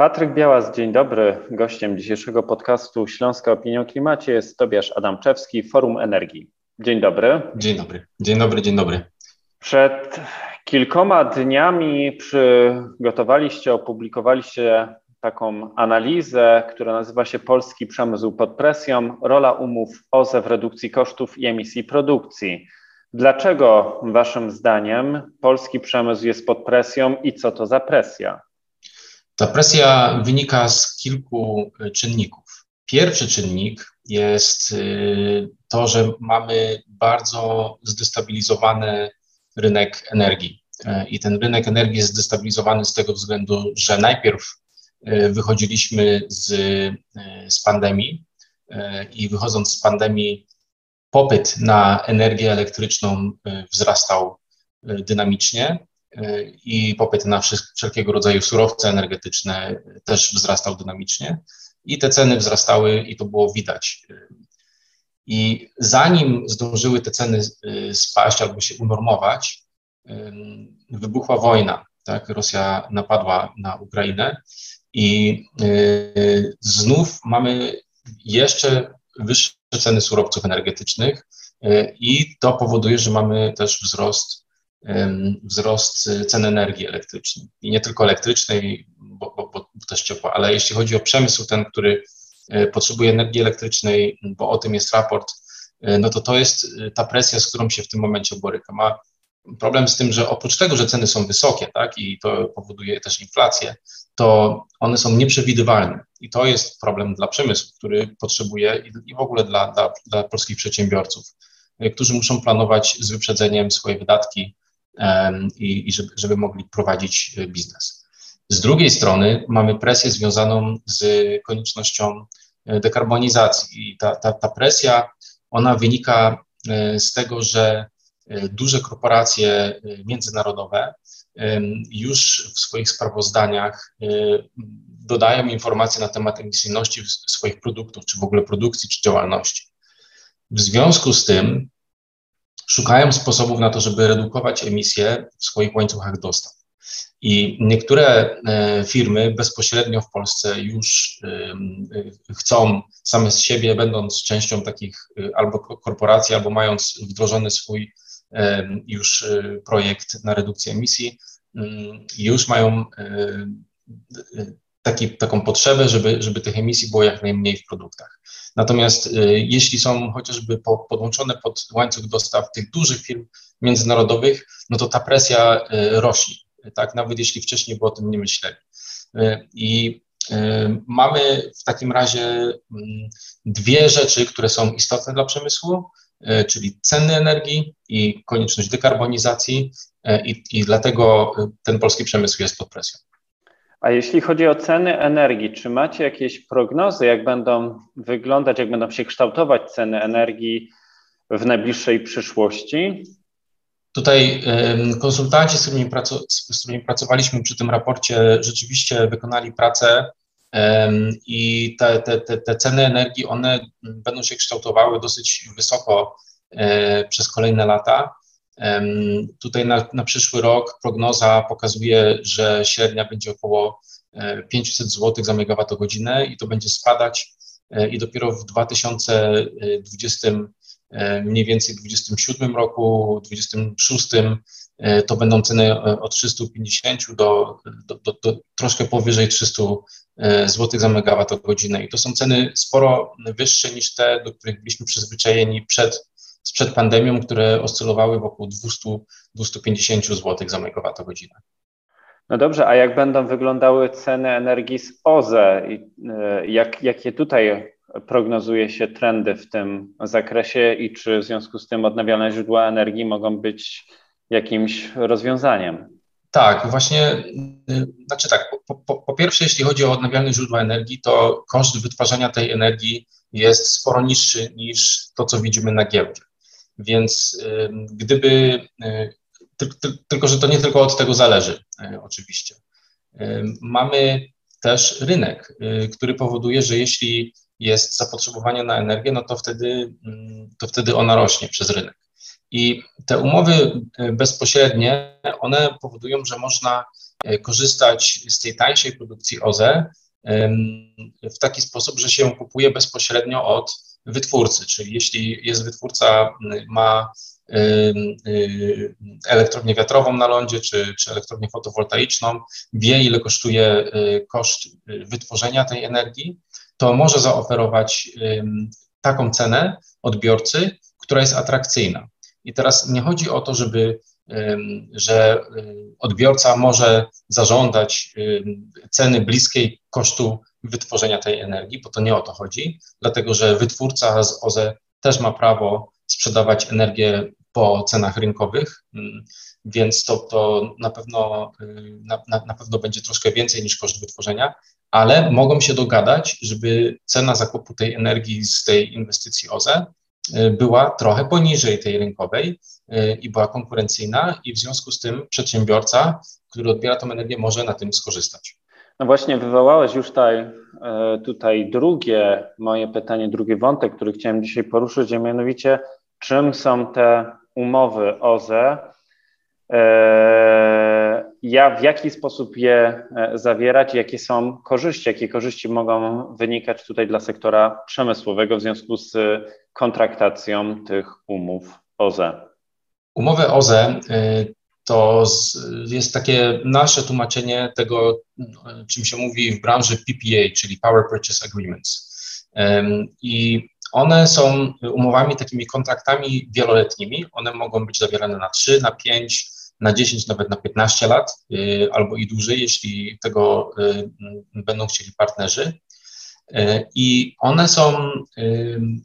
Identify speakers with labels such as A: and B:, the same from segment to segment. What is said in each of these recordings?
A: Patryk Białas, dzień dobry. Gościem dzisiejszego podcastu Śląska Opinia o Klimacie jest Tobiasz Adamczewski, Forum Energii. Dzień dobry.
B: Dzień dobry. Dzień dobry, dzień dobry.
A: Przed kilkoma dniami przygotowaliście, opublikowaliście taką analizę, która nazywa się Polski Przemysł pod presją, rola umów OZE w redukcji kosztów i emisji produkcji. Dlaczego Waszym zdaniem polski przemysł jest pod presją i co to za presja?
B: Ta presja wynika z kilku e, czynników. Pierwszy czynnik jest e, to, że mamy bardzo zdestabilizowany rynek energii. E, I ten rynek energii jest zdestabilizowany z tego względu, że najpierw wychodziliśmy z, z pandemii i wychodząc z pandemii, popyt na energię elektryczną wzrastał dynamicznie i popyt na wszelkiego rodzaju surowce energetyczne też wzrastał dynamicznie i te ceny wzrastały i to było widać. I zanim zdążyły te ceny spaść albo się unormować, wybuchła wojna. Tak? Rosja napadła na Ukrainę i znów mamy jeszcze wyższe ceny surowców energetycznych i to powoduje, że mamy też wzrost wzrost cen energii elektrycznej. I nie tylko elektrycznej, bo, bo, bo też ciepła, ale jeśli chodzi o przemysł, ten, który e, potrzebuje energii elektrycznej, bo o tym jest raport, e, no to to jest e, ta presja, z którą się w tym momencie boryka. Ma problem z tym, że oprócz tego, że ceny są wysokie, tak, i to powoduje też inflację, to one są nieprzewidywalne. I to jest problem dla przemysłu, który potrzebuje i, w ogóle dla, dla, dla polskich przedsiębiorców, którzy muszą planować z wyprzedzeniem swoje wydatki, i, i żeby, żeby mogli prowadzić e, biznes. Z drugiej strony mamy presję związaną z koniecznością e, dekarbonizacji i ta, ta, ta presja, ona wynika e, z tego, że duże korporacje międzynarodowe już w swoich sprawozdaniach dodają informacje na temat emisyjności swoich produktów, czy w ogóle produkcji, czy działalności. W związku z tym szukają sposobów na to, żeby redukować emisje w swoich łańcuchach dostaw. I niektóre e, firmy bezpośrednio w Polsce już chcą same z siebie, będąc częścią takich e, albo korporacji, albo mając wdrożony swój już e, projekt na redukcję emisji, już mają taki, taką potrzebę, żeby, żeby tych emisji było jak najmniej w produktach. Natomiast y, jeśli są chociażby po, podłączone pod łańcuch dostaw tych dużych firm międzynarodowych, no to ta presja y, rośnie, tak, nawet jeśli wcześniej by o tym nie myśleli. Y, I mamy w takim razie mm, dwie rzeczy, które są istotne dla przemysłu, czyli ceny energii i konieczność dekarbonizacji i, i dlatego ten polski przemysł jest pod presją.
A: A jeśli chodzi o ceny energii, czy macie jakieś prognozy, jak będą wyglądać, jak będą się kształtować ceny energii w najbliższej przyszłości?
B: Tutaj konsultanci, z którymi, z którymi pracowaliśmy przy tym raporcie, rzeczywiście wykonali pracę i te, te, te, te ceny energii, one będą się kształtowały dosyć wysoko e, przez kolejne lata. Tutaj na, na przyszły rok prognoza pokazuje, że średnia będzie około 500 e, zł za megawattogodzinę i to będzie spadać e, i dopiero w 2020 e, mniej więcej 27 roku, 26 to będą ceny od 350 do, do, do, do troszkę powyżej 300 zł za megawattogodzinę i to są ceny sporo wyższe niż te, do których byliśmy przyzwyczajeni przed sprzed pandemią, które oscylowały wokół 200-250 zł za megawattogodzinę.
A: No dobrze, a jak będą wyglądały ceny energii z OZE? E, jak, jakie tutaj prognozuje się trendy w tym zakresie i czy w związku z tym odnawialne źródła energii mogą być jakimś rozwiązaniem?
B: Tak, właśnie, y, znaczy tak, po, po, po, pierwsze, jeśli chodzi o odnawialne źródła energii, to koszt wytwarzania tej energii jest sporo niższy niż to, co widzimy na giełdzie. Więc gdyby, e, tylko że to nie tylko od tego zależy, e, oczywiście. Mamy też rynek, który powoduje, że jeśli jest zapotrzebowanie na energię, no to wtedy, to wtedy ona rośnie przez rynek. I te umowy bezpośrednie, one powodują, że można korzystać z tej tańszej produkcji OZE w taki sposób, że się kupuje bezpośrednio od wytwórcy, czyli jeśli jest wytwórca, ma elektrownię wiatrową na lądzie, czy, czy elektrownię fotowoltaiczną, wie ile kosztuje koszt wytworzenia tej energii, to może zaoferować taką cenę odbiorcy, która jest atrakcyjna. I teraz nie chodzi o to, żeby, że odbiorca może zażądać ceny bliskiej kosztu wytworzenia tej energii, bo to nie o to chodzi, dlatego że wytwórca z OZE też ma prawo sprzedawać energię po cenach rynkowych, więc to, to na, pewno, na, na pewno będzie troszkę więcej niż koszt wytworzenia, ale mogą się dogadać, żeby cena zakupu tej energii z tej inwestycji OZE y, była trochę poniżej tej rynkowej y, i była konkurencyjna i w związku z tym przedsiębiorca, który odbiera tą energię, może na tym skorzystać.
A: No właśnie, wywołałeś już tutaj, y, tutaj drugie moje pytanie, drugi wątek, który chciałem dzisiaj poruszyć, a mianowicie czym są te umowy OZE, ja w jaki sposób je e, zawierać, jakie są korzyści, jakie korzyści mogą wynikać tutaj dla sektora przemysłowego w związku z kontraktacją tych umów OZE?
B: Umowy OZE to jest takie nasze tłumaczenie tego, czym się mówi w branży PPA, czyli Power Purchase Agreements. I one są umowami, takimi kontraktami wieloletnimi. One mogą być zawierane na 3, na 5, na 10, nawet na 15 lat y, albo i dłużej, jeśli tego y, będą chcieli partnerzy. I one są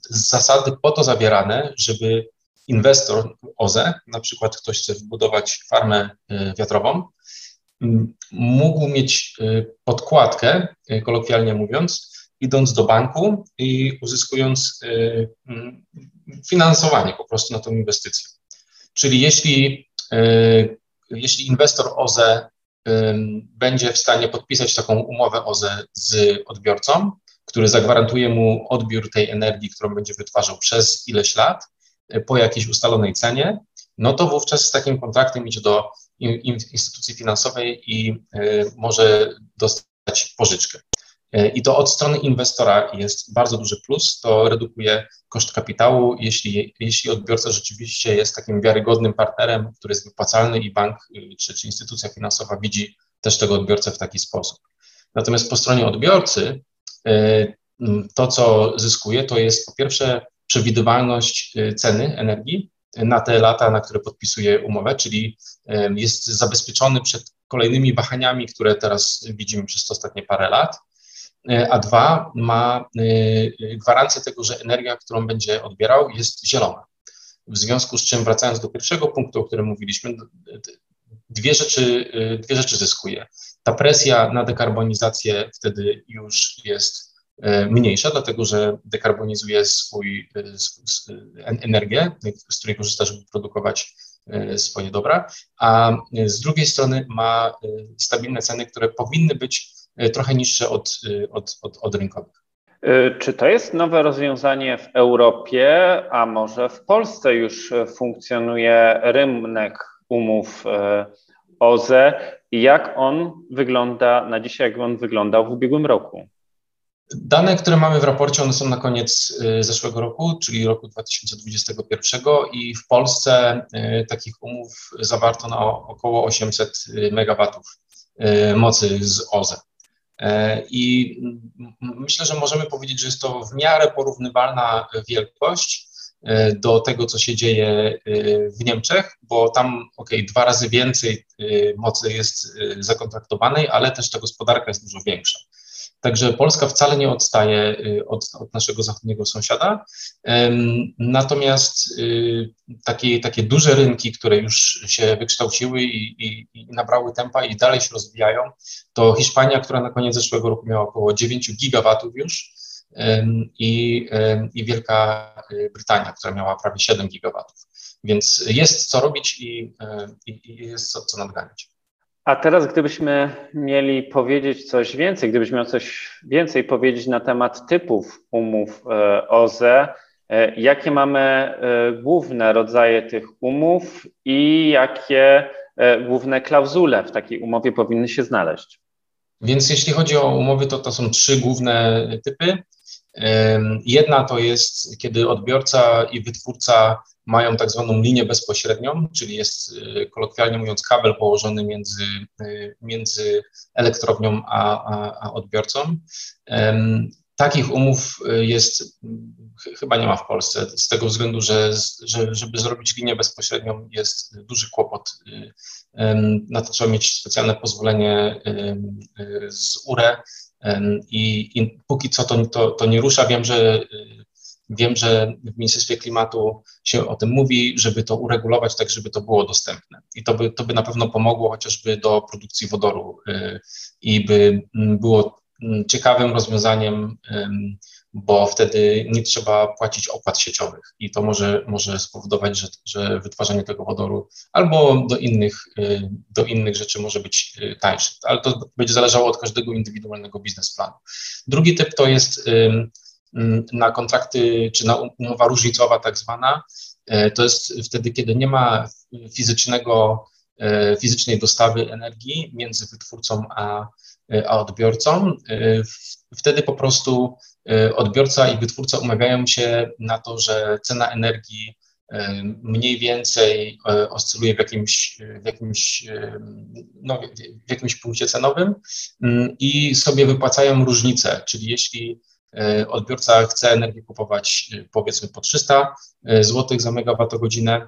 B: z zasady po to zawierane, żeby inwestor OZE, na przykład ktoś chce wbudować farmę wiatrową, mógł mieć podkładkę, kolokwialnie mówiąc, idąc do banku i uzyskując finansowanie po prostu na tę inwestycję. Czyli jeśli Y, jeśli inwestor OZE będzie w stanie podpisać taką umowę OZE z odbiorcą, który zagwarantuje mu odbiór tej energii, którą będzie wytwarzał przez ileś lat y, po jakiejś ustalonej cenie, no to wówczas z takim kontraktem idzie do instytucji finansowej i y, może dostać pożyczkę. E, I to od strony inwestora jest bardzo duży plus, to redukuje koszt kapitału, jeśli, jeśli odbiorca rzeczywiście jest takim wiarygodnym partnerem, który jest wypłacalny i bank czy, czy instytucja finansowa widzi też tego odbiorcę w taki sposób. Natomiast po stronie odbiorcy to, co zyskuje, to jest po pierwsze przewidywalność y, ceny energii na te lata, na które podpisuje umowę, czyli jest zabezpieczony przed kolejnymi wahaniami, które teraz widzimy przez ostatnie parę lat. E, a dwa ma e, gwarancję tego, że energia, którą będzie odbierał, jest zielona. W związku z czym, wracając do pierwszego punktu, o którym mówiliśmy, dwie rzeczy, e, dwie rzeczy zyskuje. Ta presja na dekarbonizację wtedy już jest mniejsza, dlatego że dekarbonizuje swój, energię, z której korzysta, żeby produkować swoje dobra, a z drugiej strony ma stabilne ceny, które powinny być E, trochę niższe od, e, od, od, od rynkowych.
A: E, czy to jest nowe rozwiązanie w Europie, a może w Polsce już funkcjonuje rynek umów OZE jak on wygląda na dzisiaj, jak on wyglądał w ubiegłym roku?
B: Dane, które mamy w raporcie, one są na koniec zeszłego roku, czyli roku 2021 i w Polsce takich umów zawarto na około 800 MW mocy z OZE. I myślę, że możemy powiedzieć, że jest to w miarę porównywalna wielkość do tego, co się dzieje w Niemczech, bo tam, ok, dwa razy więcej mocy jest zakontraktowanej, ale też ta gospodarka jest dużo większa. Także Polska wcale nie odstaje y, od, od naszego zachodniego sąsiada. Natomiast y, takie, takie duże rynki, które już się wykształciły i, i, i nabrały tempa i dalej się rozwijają, to Hiszpania, która na koniec zeszłego roku miała około 9 gigawatów już, i, i Wielka Brytania, która miała prawie 7 gigawatów. Więc jest co robić i, i, i jest co, co nadganiać.
A: A teraz, gdybyśmy mieli powiedzieć coś więcej, gdybyś miał coś więcej powiedzieć na temat typów umów e, OZE, Jakie mamy główne rodzaje tych umów i jakie główne klauzule w takiej umowie powinny się znaleźć?
B: Więc jeśli chodzi o umowy, to to są trzy główne typy. Jedna to jest, kiedy odbiorca i wytwórca mają tak zwaną linię bezpośrednią, czyli jest y, kolokwialnie mówiąc kabel położony między, y, między elektrownią a, a, a odbiorcą. Takich umów y, jest, chyba nie ma w Polsce, z tego względu, że, że żeby zrobić linię bezpośrednią jest duży kłopot. Na to trzeba mieć specjalne pozwolenie z URE i, i póki co to, to, to nie rusza. Wiem, że Wiem, że w Ministerstwie Klimatu się o tym mówi, żeby to uregulować tak, żeby to było dostępne. I to by, to by na pewno pomogło chociażby do produkcji wodoru i by było ciekawym rozwiązaniem, bo wtedy nie trzeba płacić opłat sieciowych i to może, może spowodować, że, że wytwarzanie tego wodoru albo do innych, do innych rzeczy może być y, tańsze, ale to będzie zależało od każdego indywidualnego biznesplanu. Drugi typ to jest na kontrakty, czy na umowa różnicowa tak zwana, e, to jest wtedy, kiedy nie ma fizycznego, e, fizycznej dostawy energii między wytwórcą a, e, a odbiorcą. Wtedy po prostu odbiorca i wytwórca umawiają się na to, że cena energii mniej więcej oscyluje w jakimś, w jakimś, no, w jakimś punkcie cenowym mm, i sobie wypłacają różnicę, czyli jeśli odbiorca chce energii kupować e, powiedzmy po 300 e, zł za megawattogodzinę,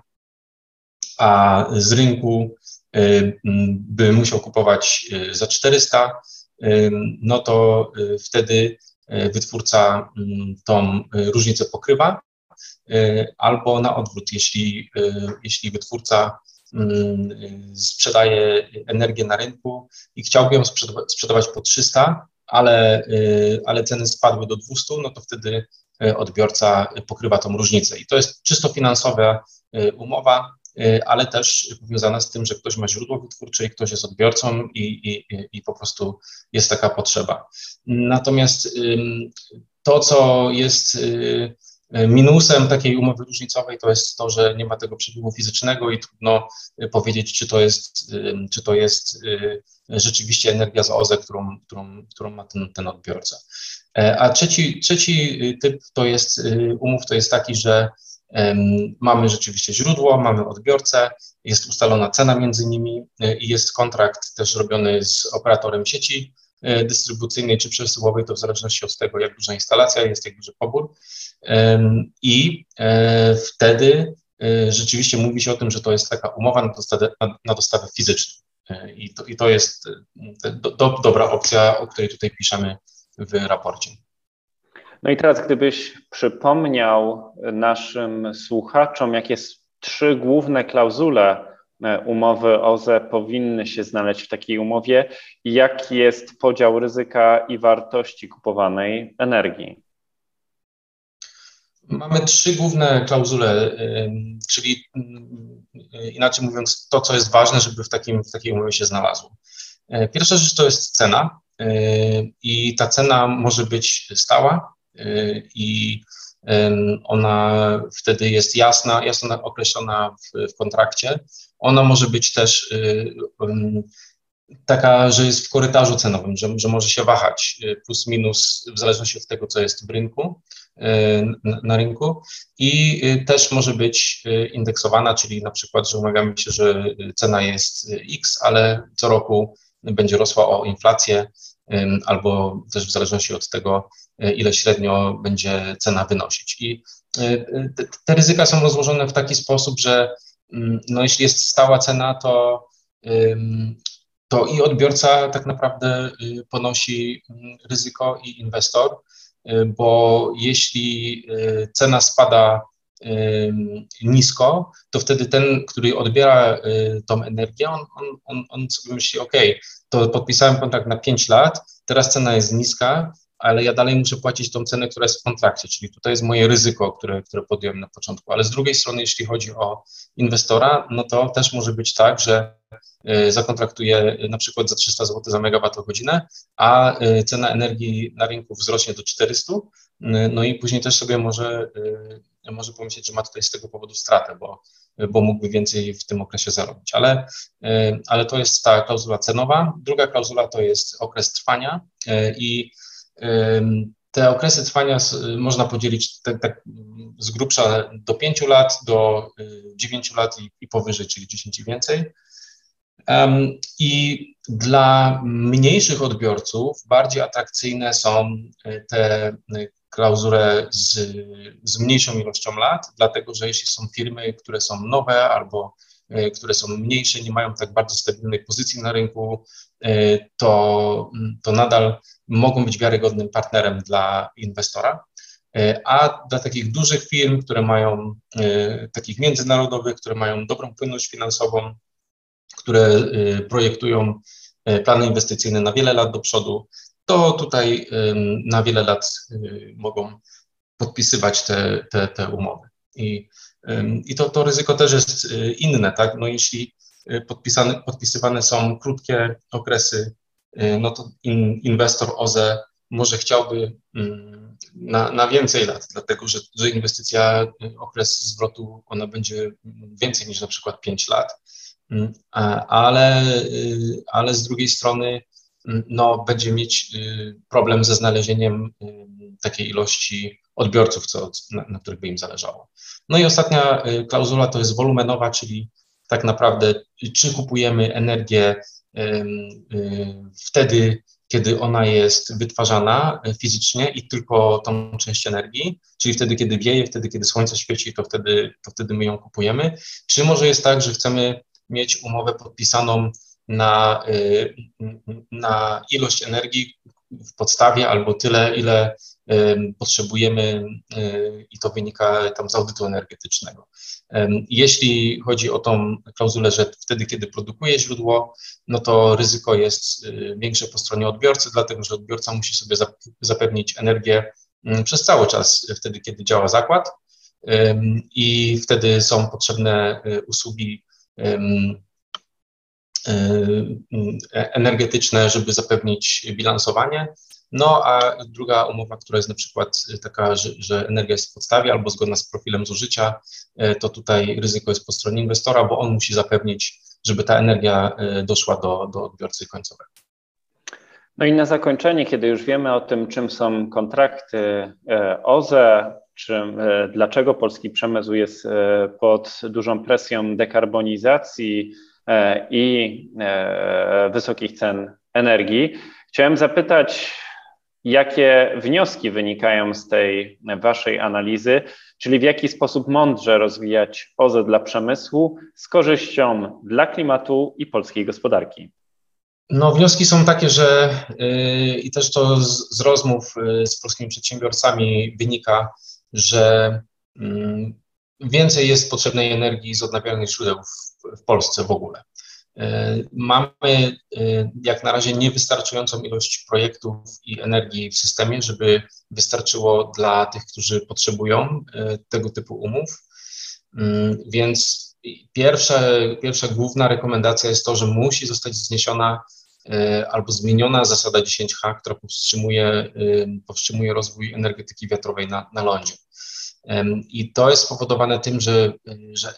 B: a z rynku by musiał kupować za 400, no to wtedy wytwórca tą różnicę pokrywa, albo na odwrót, jeśli, jeśli wytwórca sprzedaje energię na rynku i chciałby ją sprzedawać po 300, ale, y, ale ceny spadły do 200, no to wtedy y, odbiorca pokrywa tą różnicę. I to jest czysto finansowa y, umowa, ale też powiązana z tym, że ktoś ma źródło wytwórcze i ktoś jest odbiorcą i, i, i po prostu jest taka potrzeba. Natomiast to, co jest minusem takiej umowy różnicowej, to jest to, że nie ma tego przepływu fizycznego i trudno powiedzieć, czy to jest, czy to jest rzeczywiście energia z OZE, którą, którą, którą ma ten, ten odbiorca. E, a trzeci, trzeci typ to jest umów, to jest taki, że mamy rzeczywiście źródło, mamy odbiorcę, jest ustalona cena między nimi i jest kontrakt też robiony z operatorem sieci dystrybucyjnej czy przesyłowej, to w zależności od tego, jak duża instalacja jest, jak duży pobór. I e, wtedy rzeczywiście mówi się o tym, że to jest taka umowa na dostawę, na, dostawę fizyczną. E, I to, i to jest e, do, do, dobra opcja, o której tutaj piszemy w raporcie.
A: No i teraz, gdybyś przypomniał naszym słuchaczom, jakie trzy główne klauzule e, umowy OZE powinny się znaleźć w takiej umowie i jaki jest podział ryzyka i wartości kupowanej energii?
B: Mamy trzy główne klauzule, czyli inaczej mówiąc, to, co jest ważne, żeby w, takim, w takiej umowie się znalazło. E, pierwsza rzecz to jest cena e, i ta cena może być stała e, i ona wtedy jest jasna, jasno określona w, w kontrakcie. Ona może być też taka, że jest w korytarzu cenowym, że, że może się wahać plus minus w zależności od tego, co jest w rynku. Y, na rynku i y, też może być y, indeksowana, czyli na przykład, że umawiamy się, że cena jest X, ale co roku będzie rosła o inflację, albo też w zależności od tego, ile średnio będzie cena wynosić. I te ryzyka są rozłożone w taki sposób, że no, jeśli jest stała cena, to, to i odbiorca tak naprawdę ponosi mm, ryzyko i inwestor, Y, bo jeśli y, cena spada y, nisko, to wtedy ten, który odbiera tą energię, on, on, on sobie myśli, OK, to podpisałem kontrakt na 5 lat, teraz cena jest niska, ale ja dalej muszę płacić tą cenę, która jest w kontrakcie, czyli tutaj jest moje ryzyko, które, które podjąłem na początku. Ale z drugiej strony, jeśli chodzi o inwestora, no to też może być tak, że y, zakontraktuje na przykład za 300 zł za megawattogodzinę, a y, cena energii na rynku wzrośnie do 400, no i później też sobie może, może pomyśleć, że ma tutaj z tego powodu stratę, bo, bo mógłby więcej w tym okresie zarobić. Ale, ale to jest ta klauzula cenowa. Druga klauzula to jest okres trwania i te okresy trwania można podzielić tak, tak z grubsza do 5 lat, do 9 y, lat i, i powyżej, czyli 10 i więcej. I dla mniejszych odbiorców bardziej atrakcyjne są y, te y, klauzule z, z mniejszą ilością lat, dlatego że jeśli są firmy, które są nowe albo które są mniejsze, nie mają tak bardzo stabilnej pozycji na rynku, to, to nadal mogą być wiarygodnym partnerem dla inwestora. E, a dla takich dużych firm, które mają, e, takich międzynarodowych, które mają dobrą płynność finansową, które e, projektują plany inwestycyjne na wiele lat do przodu, to tutaj na wiele lat mogą podpisywać te, te, te umowy. I, i to, to ryzyko też jest inne, tak? No jeśli podpisane, podpisywane są krótkie okresy, no to in, inwestor OZE może chciałby mm, na, na więcej lat, dlatego że, że inwestycja, y, okres zwrotu, ona będzie więcej niż na przykład 5 lat, mm, ale, y, ale z drugiej strony mm, no, będzie mieć y, problem ze znalezieniem takiej ilości odbiorców, co, na, na których by im zależało. No i ostatnia klauzula to jest wolumenowa, czyli tak naprawdę czy kupujemy energię wtedy, kiedy ona jest wytwarzana fizycznie i tylko tą część energii, czyli wtedy, kiedy wieje, wtedy, kiedy słońce świeci, to wtedy, to wtedy my ją kupujemy. Czy może jest tak, że chcemy mieć umowę podpisaną na, na ilość energii w podstawie albo tyle, ile potrzebujemy e, i to wynika tam z audytu energetycznego. Jeśli chodzi o tą klauzulę, że wtedy, kiedy produkuje źródło, no to ryzyko jest y, większe po stronie odbiorcy, dlatego że odbiorca musi sobie zapewnić energię mm, przez cały czas, wtedy, kiedy działa zakład i wtedy są potrzebne y, usługi energetyczne, żeby zapewnić bilansowanie. No a druga umowa, która jest na przykład taka, że, że, energia jest w podstawie albo zgodna z profilem zużycia, e, to tutaj ryzyko jest po stronie inwestora, bo on musi zapewnić, żeby ta energia e, doszła do, do odbiorcy końcowego.
A: No i na zakończenie, kiedy już wiemy o tym, czym są kontrakty OZE, czym, dlaczego polski przemysł jest pod dużą presją dekarbonizacji i wysokich cen energii, chciałem zapytać, Jakie wnioski wynikają z tej Waszej analizy, czyli w jaki sposób mądrze rozwijać OZE dla przemysłu z korzyścią dla klimatu i polskiej gospodarki?
B: No, wnioski są takie, że yy, i też to z, z rozmów yy, z polskimi przedsiębiorcami wynika, że yy, więcej jest potrzebnej energii z odnawialnych źródeł w, w Polsce w ogóle. E, mamy e, jak na razie niewystarczającą ilość projektów i energii w systemie, żeby wystarczyło dla tych, którzy potrzebują e, tego typu umów. Mm, więc pierwsza, pierwsza główna rekomendacja jest to, że musi zostać zniesiona albo zmieniona zasada 10H, która powstrzymuje, powstrzymuje rozwój energetyki wiatrowej na, na lądzie. I to jest spowodowane tym, że, że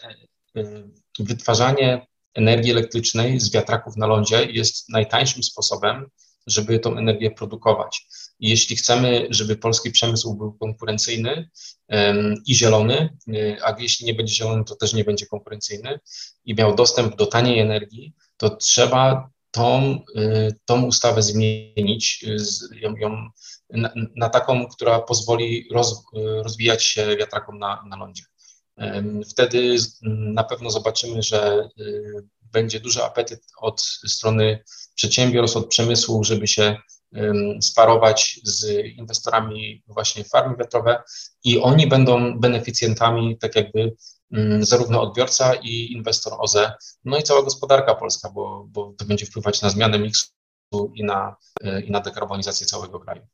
B: wytwarzanie energii elektrycznej z wiatraków na lądzie jest najtańszym sposobem, żeby tą energię produkować. Jeśli chcemy, żeby polski przemysł był konkurencyjny i zielony, y, a jeśli nie będzie zielony, to też nie będzie konkurencyjny i miał dostęp do taniej energii, to trzeba tą, y, tą ustawę zmienić, y, ją, ją na, na, taką, która pozwoli roz, rozwijać się wiatrakom na, na lądzie. Wtedy na pewno zobaczymy, że y, będzie duży apetyt od strony przedsiębiorstw, od przemysłu, żeby się sparować z inwestorami właśnie farmy wiatrowe i oni będą beneficjentami, tak jakby zarówno odbiorca i inwestor OZE, no i cała gospodarka polska, bo, bo to będzie wpływać na zmianę miksu i na, y, i na dekarbonizację całego kraju.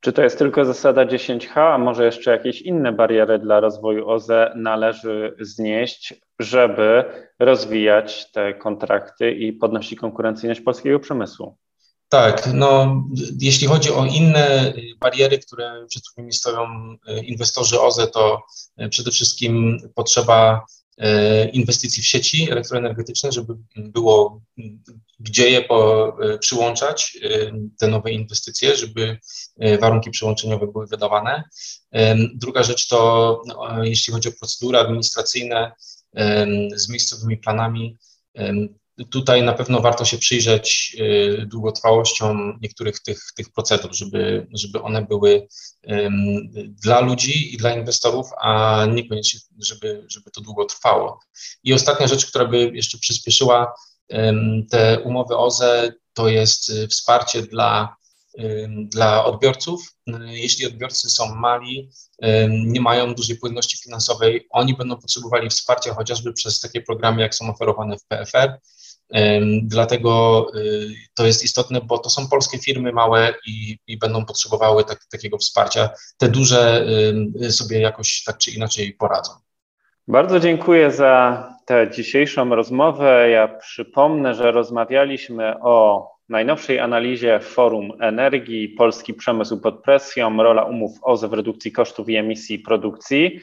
A: Czy to jest tylko zasada 10H, a może jeszcze jakieś inne bariery dla rozwoju OZE należy znieść, żeby rozwijać te kontrakty i podnosić konkurencyjność polskiego przemysłu?
B: Tak, no jeśli chodzi o inne bariery, które przed którymi stoją inwestorzy OZE, to przede wszystkim potrzeba E, inwestycji w sieci elektroenergetyczne, żeby było gdzie je po, e, przyłączać, e, te nowe inwestycje, żeby warunki przyłączeniowe były wydawane. Druga rzecz to, no, jeśli chodzi o procedury administracyjne z miejscowymi planami, Tutaj na pewno warto się przyjrzeć y, długotrwałością niektórych tych, tych procedur, żeby, żeby one były dla ludzi i dla inwestorów, a niekoniecznie, żeby, żeby to długo trwało. I ostatnia rzecz, która by jeszcze przyspieszyła te umowy OZE, to jest y, wsparcie dla, dla odbiorców. Jeśli odbiorcy są mali, nie mają dużej płynności finansowej, oni będą potrzebowali wsparcia chociażby przez takie programy, jak są oferowane w PFR Dlatego y, to jest istotne, bo to są polskie firmy małe i, i będą potrzebowały tak, takiego wsparcia. Te duże sobie jakoś tak czy inaczej poradzą.
A: Bardzo dziękuję za tę dzisiejszą rozmowę. Ja przypomnę, że rozmawialiśmy o najnowszej analizie Forum Energii, Polski Przemysł pod presją, rola umów OZE w redukcji kosztów i emisji produkcji.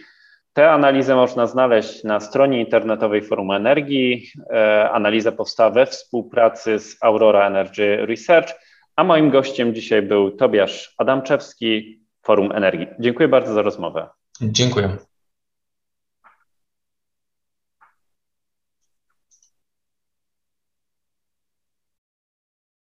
A: Tę analizę można znaleźć na stronie internetowej Forum Energii. E, analiza powstała we współpracy z Aurora Energy Research, a moim gościem dzisiaj był Tobiasz Adamczewski, Forum Energii. Dziękuję bardzo za rozmowę.
B: Dziękuję.